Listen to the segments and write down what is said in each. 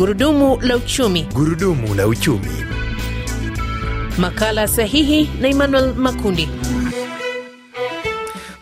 Gurudumu la uchumi. Gurudumu la uchumi. Makala sahihi na Emmanuel Makundi.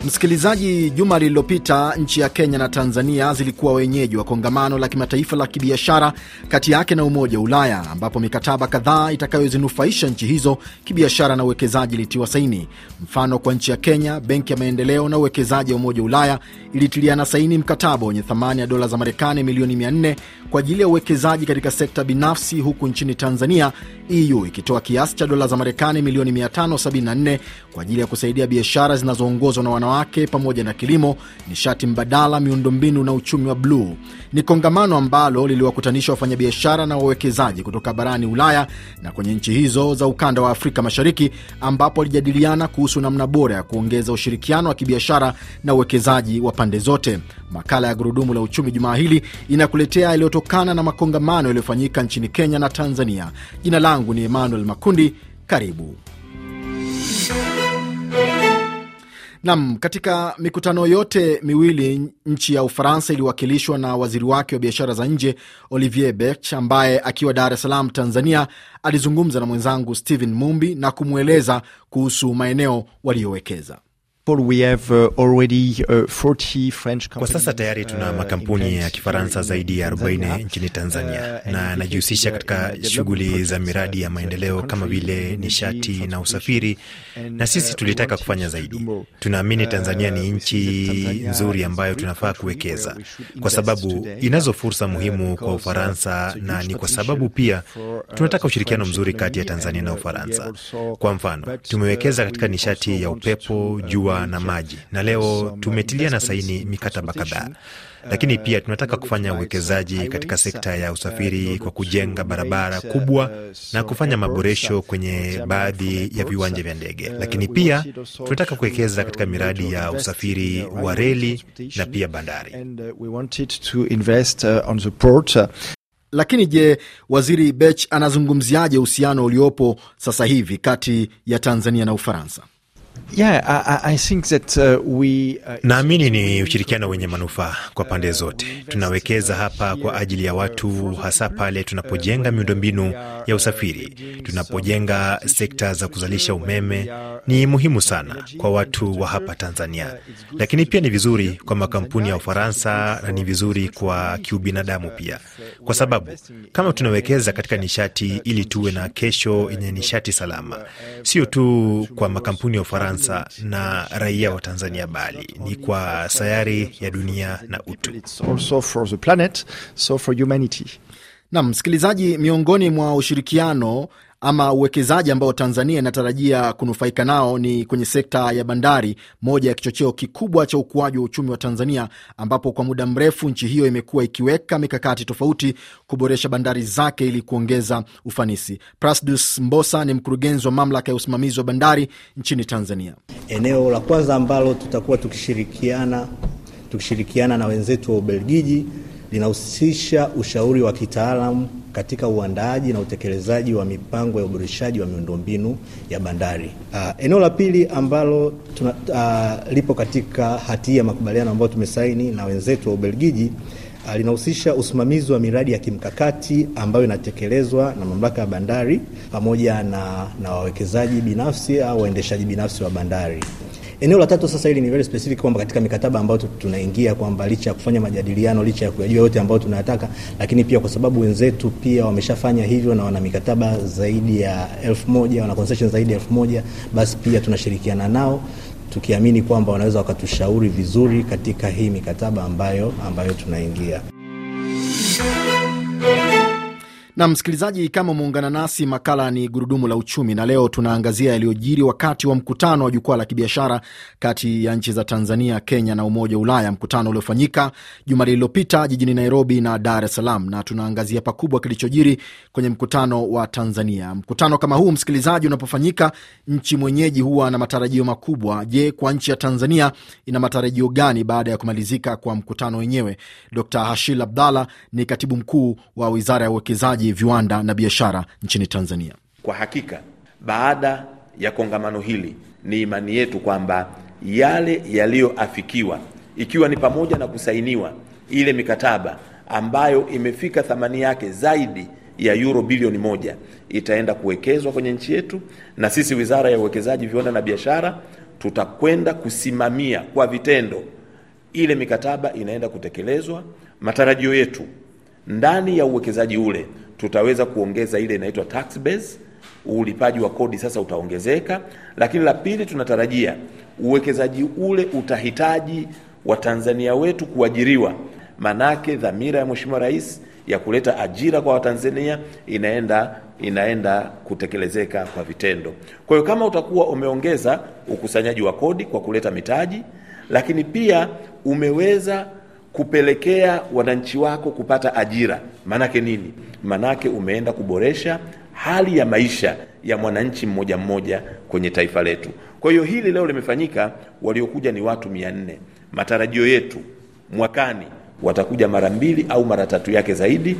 Msikilizaji, juma lililopita nchi ya Kenya na Tanzania zilikuwa wenyeji wa kongamano la kimataifa la kibiashara kati yake na Umoja wa Ulaya, ambapo mikataba kadhaa itakayozinufaisha nchi hizo kibiashara na uwekezaji ilitiwa saini. Mfano, kwa nchi ya Kenya, Benki ya Maendeleo na Uwekezaji ya Umoja wa Ulaya ilitiliana saini mkataba wenye thamani ya dola za Marekani milioni 400 kwa ajili ya uwekezaji katika sekta binafsi, huku nchini Tanzania EU ikitoa kiasi cha dola za Marekani milioni 574 kwa ajili ya kusaidia biashara zinazoongozwa na wanawake pamoja na kilimo, nishati mbadala, miundombinu na uchumi wa bluu. Ni kongamano ambalo liliwakutanisha wafanyabiashara na wawekezaji kutoka barani Ulaya na kwenye nchi hizo za ukanda wa Afrika Mashariki, ambapo walijadiliana kuhusu namna bora ya kuongeza ushirikiano wa kibiashara na uwekezaji wa pande zote. Makala ya Gurudumu la Uchumi jumaa hili inakuletea yaliyotokana na makongamano yaliyofanyika nchini Kenya na Tanzania. Jina langu ni Emmanuel Makundi. Karibu. Nam, katika mikutano yote miwili nchi ya Ufaransa iliwakilishwa na waziri wake wa biashara za nje Olivier Becht, ambaye akiwa Dar es Salaam, Tanzania, alizungumza na mwenzangu Stephen Mumbi na kumweleza kuhusu maeneo waliyowekeza. We have, uh, already, uh, 40 French Kwa sasa tayari tuna makampuni ya Kifaransa zaidi ya 40 nchini Tanzania. Na yanajihusisha katika shughuli za miradi ya maendeleo kama vile nishati na usafiri, na sisi tulitaka kufanya zaidi. Tunaamini Tanzania ni nchi nzuri ambayo tunafaa kuwekeza. kwa sababu inazo fursa muhimu kwa Ufaransa, na ni kwa sababu pia tunataka ushirikiano mzuri kati ya Tanzania na Ufaransa. Kwa mfano, tumewekeza katika nishati ya upepo, jua na maji na leo tumetilia na saini mikataba kadhaa, lakini pia tunataka kufanya uwekezaji katika sekta ya usafiri kwa kujenga barabara kubwa na kufanya maboresho kwenye baadhi ya viwanja vya ndege, lakini pia tunataka kuwekeza katika miradi ya usafiri wa reli na pia bandari. Lakini je, waziri Bech anazungumziaje uhusiano uliopo sasa hivi kati ya Tanzania na Ufaransa? Yeah, I, I uh, uh, Naamini ni ushirikiano wenye manufaa kwa pande zote. Tunawekeza hapa kwa ajili ya watu, hasa pale tunapojenga miundombinu ya usafiri, tunapojenga sekta za kuzalisha umeme. Ni muhimu sana kwa watu wa hapa Tanzania, lakini pia ni vizuri kwa makampuni ya Ufaransa na ni vizuri kwa kiubinadamu pia, kwa sababu kama tunawekeza katika nishati ili tuwe na kesho yenye nishati salama, sio tu kwa makampuni ya Ufaransa na raia wa Tanzania bali ni kwa sayari ya dunia na utu. Naam msikilizaji, miongoni mwa ushirikiano ama uwekezaji ambao Tanzania inatarajia kunufaika nao ni kwenye sekta ya bandari, moja ya kichocheo kikubwa cha ukuaji wa uchumi wa Tanzania, ambapo kwa muda mrefu nchi hiyo imekuwa ikiweka mikakati tofauti kuboresha bandari zake ili kuongeza ufanisi. Prasdus Mbosa ni mkurugenzi wa mamlaka ya usimamizi wa bandari nchini Tanzania. Eneo la kwanza ambalo tutakuwa tukishirikiana tukishirikiana na wenzetu wa Ubelgiji linahusisha ushauri wa kitaalamu katika uandaaji na utekelezaji wa mipango ya uboreshaji wa miundombinu ya bandari. Uh, eneo la pili ambalo tuna, uh, lipo katika hati ya makubaliano ambayo tumesaini na wenzetu wa Ubelgiji uh, linahusisha usimamizi wa miradi ya kimkakati ambayo inatekelezwa na mamlaka ya bandari pamoja na, na wawekezaji binafsi au waendeshaji binafsi wa bandari. Eneo la tatu sasa, hili ni very specific kwamba katika mikataba ambayo tunaingia kwamba licha ya kufanya majadiliano, licha ya kuyajua yote ambayo tunayataka, lakini pia kwa sababu wenzetu pia wameshafanya hivyo na wana mikataba zaidi ya elfu moja wana concession zaidi ya elfu moja basi pia tunashirikiana nao tukiamini kwamba wanaweza wakatushauri vizuri katika hii mikataba ambayo, ambayo tunaingia. Na msikilizaji, kama umeungana nasi, makala ni gurudumu la uchumi, na leo tunaangazia yaliyojiri wakati wa mkutano wa jukwaa la kibiashara kati ya nchi za Tanzania, Kenya na Umoja wa Ulaya, mkutano uliofanyika juma lililopita jijini Nairobi na Dar es Salaam, na tunaangazia pakubwa kilichojiri kwenye mkutano wa Tanzania. Mkutano kama huu, msikilizaji, unapofanyika, nchi mwenyeji huwa na matarajio makubwa. Je, kwa nchi ya Tanzania ina matarajio gani baada ya kumalizika kwa mkutano wenyewe? Dr Hashil Abdalla ni katibu mkuu wa Wizara ya Uwekezaji viwanda na biashara nchini Tanzania. Kwa hakika baada ya kongamano hili, ni imani yetu kwamba yale yaliyoafikiwa, ikiwa ni pamoja na kusainiwa ile mikataba ambayo imefika thamani yake zaidi ya euro bilioni moja itaenda kuwekezwa kwenye nchi yetu, na sisi Wizara ya Uwekezaji, Viwanda na Biashara tutakwenda kusimamia kwa vitendo ile mikataba inaenda kutekelezwa. Matarajio yetu ndani ya uwekezaji ule tutaweza kuongeza ile inaitwa tax base, ulipaji wa kodi sasa utaongezeka. Lakini la pili, tunatarajia uwekezaji ule utahitaji Watanzania wetu kuajiriwa, manake dhamira ya Mheshimiwa Rais ya kuleta ajira kwa Watanzania inaenda inaenda kutekelezeka kwa vitendo. Kwa hiyo kama utakuwa umeongeza ukusanyaji wa kodi kwa kuleta mitaji, lakini pia umeweza kupelekea wananchi wako kupata ajira, maanake nini? Maanake umeenda kuboresha hali ya maisha ya mwananchi mmoja mmoja kwenye taifa letu. Kwa hiyo hili leo limefanyika, waliokuja ni watu mia nne. Matarajio yetu mwakani watakuja mara mbili au mara tatu yake zaidi.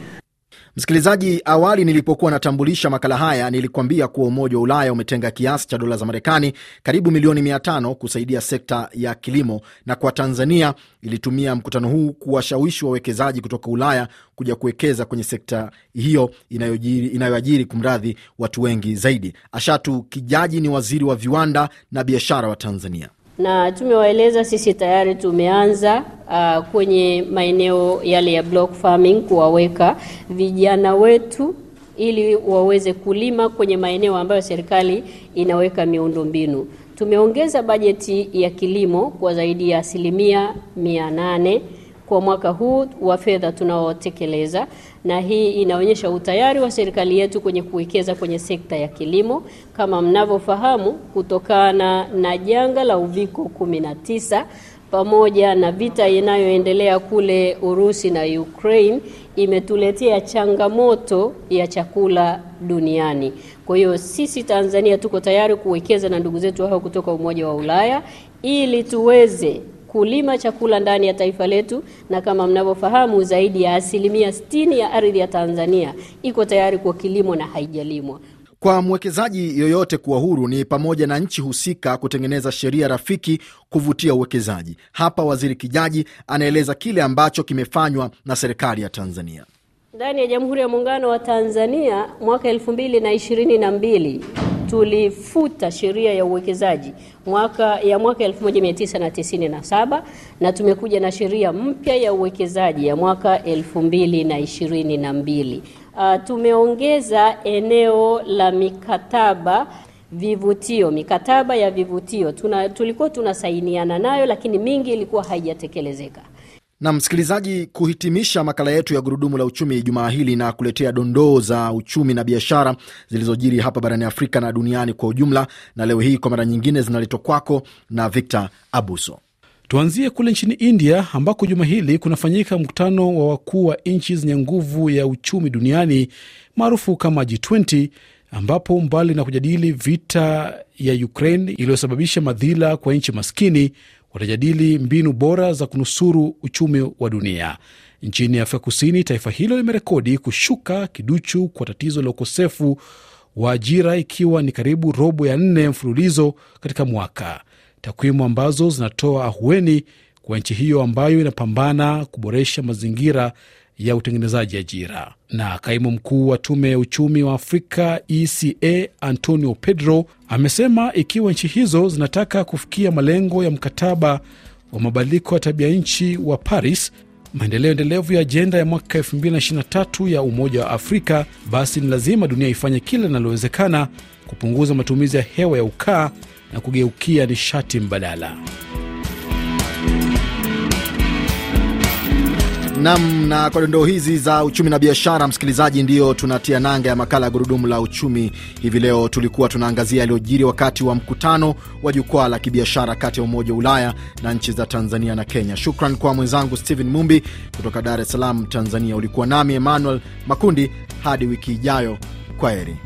Msikilizaji, awali nilipokuwa natambulisha makala haya nilikuambia kuwa Umoja wa Ulaya umetenga kiasi cha dola za Marekani karibu milioni 500 kusaidia sekta ya kilimo, na kwa Tanzania ilitumia mkutano huu kuwashawishi wawekezaji kutoka Ulaya kuja kuwekeza kwenye sekta hiyo inayoajiri kumradhi watu wengi zaidi. Ashatu Kijaji ni waziri wa viwanda na biashara wa Tanzania na tumewaeleza sisi tayari tumeanza uh, kwenye maeneo yale ya block farming kuwaweka vijana wetu ili waweze kulima kwenye maeneo ambayo serikali inaweka miundombinu. Tumeongeza bajeti ya kilimo kwa zaidi ya asilimia mia nane kwa mwaka huu wa fedha tunaotekeleza, na hii inaonyesha utayari wa serikali yetu kwenye kuwekeza kwenye sekta ya kilimo. Kama mnavyofahamu, kutokana na janga la uviko 19 pamoja na vita inayoendelea kule Urusi na Ukraine imetuletea changamoto ya chakula duniani. Kwa hiyo sisi Tanzania tuko tayari kuwekeza na ndugu zetu hao kutoka Umoja wa Ulaya ili tuweze kulima chakula ndani ya taifa letu, na kama mnavyofahamu zaidi ya asilimia sitini ya ardhi ya Tanzania iko tayari kwa kilimo na haijalimwa. Kwa mwekezaji yoyote kuwa huru ni pamoja na nchi husika kutengeneza sheria rafiki kuvutia uwekezaji. Hapa Waziri Kijaji anaeleza kile ambacho kimefanywa na serikali ya Tanzania. Ndani ya Jamhuri ya Muungano wa Tanzania mwaka elfu mbili na ishirini na mbili tulifuta sheria ya uwekezaji mwaka ya mwaka 1997 na tumekuja na sheria mpya ya uwekezaji ya mwaka 2022. Uh, tumeongeza eneo la mikataba vivutio, mikataba ya vivutio tuna, tulikuwa tunasainiana nayo, lakini mingi ilikuwa haijatekelezeka. Na msikilizaji, kuhitimisha makala yetu ya gurudumu la uchumi jumaa hili na kuletea dondoo za uchumi na biashara zilizojiri hapa barani Afrika na duniani kwa ujumla, na leo hii kwa mara nyingine zinaletwa kwako na Victor Abuso. Tuanzie kule nchini India ambako juma hili kunafanyika mkutano wa wakuu wa nchi zenye nguvu ya uchumi duniani maarufu kama G20 ambapo mbali na kujadili vita ya Ukraine iliyosababisha madhila kwa nchi maskini watajadili mbinu bora za kunusuru uchumi wa dunia. Nchini Afrika Kusini, taifa hilo limerekodi kushuka kiduchu kwa tatizo la ukosefu wa ajira, ikiwa ni karibu robo ya nne mfululizo katika mwaka, takwimu ambazo zinatoa ahueni kwa nchi hiyo ambayo inapambana kuboresha mazingira ya utengenezaji ajira. Na kaimu mkuu wa tume ya uchumi wa Afrika ECA Antonio Pedro amesema ikiwa nchi hizo zinataka kufikia malengo ya mkataba wa mabadiliko ya tabia nchi wa Paris, maendeleo endelevu ya ajenda ya mwaka 2023 ya Umoja wa Afrika, basi ni lazima dunia ifanye kila linalowezekana kupunguza matumizi ya hewa ya ukaa na kugeukia nishati mbadala. Nam, na kwa dondoo hizi za uchumi na biashara, msikilizaji, ndiyo tunatia nanga ya makala ya gurudumu la uchumi hivi leo. Tulikuwa tunaangazia yaliyojiri wakati wa mkutano wa jukwaa la kibiashara kati ya Umoja wa Ulaya na nchi za Tanzania na Kenya. Shukran kwa mwenzangu Stephen Mumbi kutoka Dar es Salaam, Tanzania. Ulikuwa nami Emmanuel Makundi. Hadi wiki ijayo, kwa heri.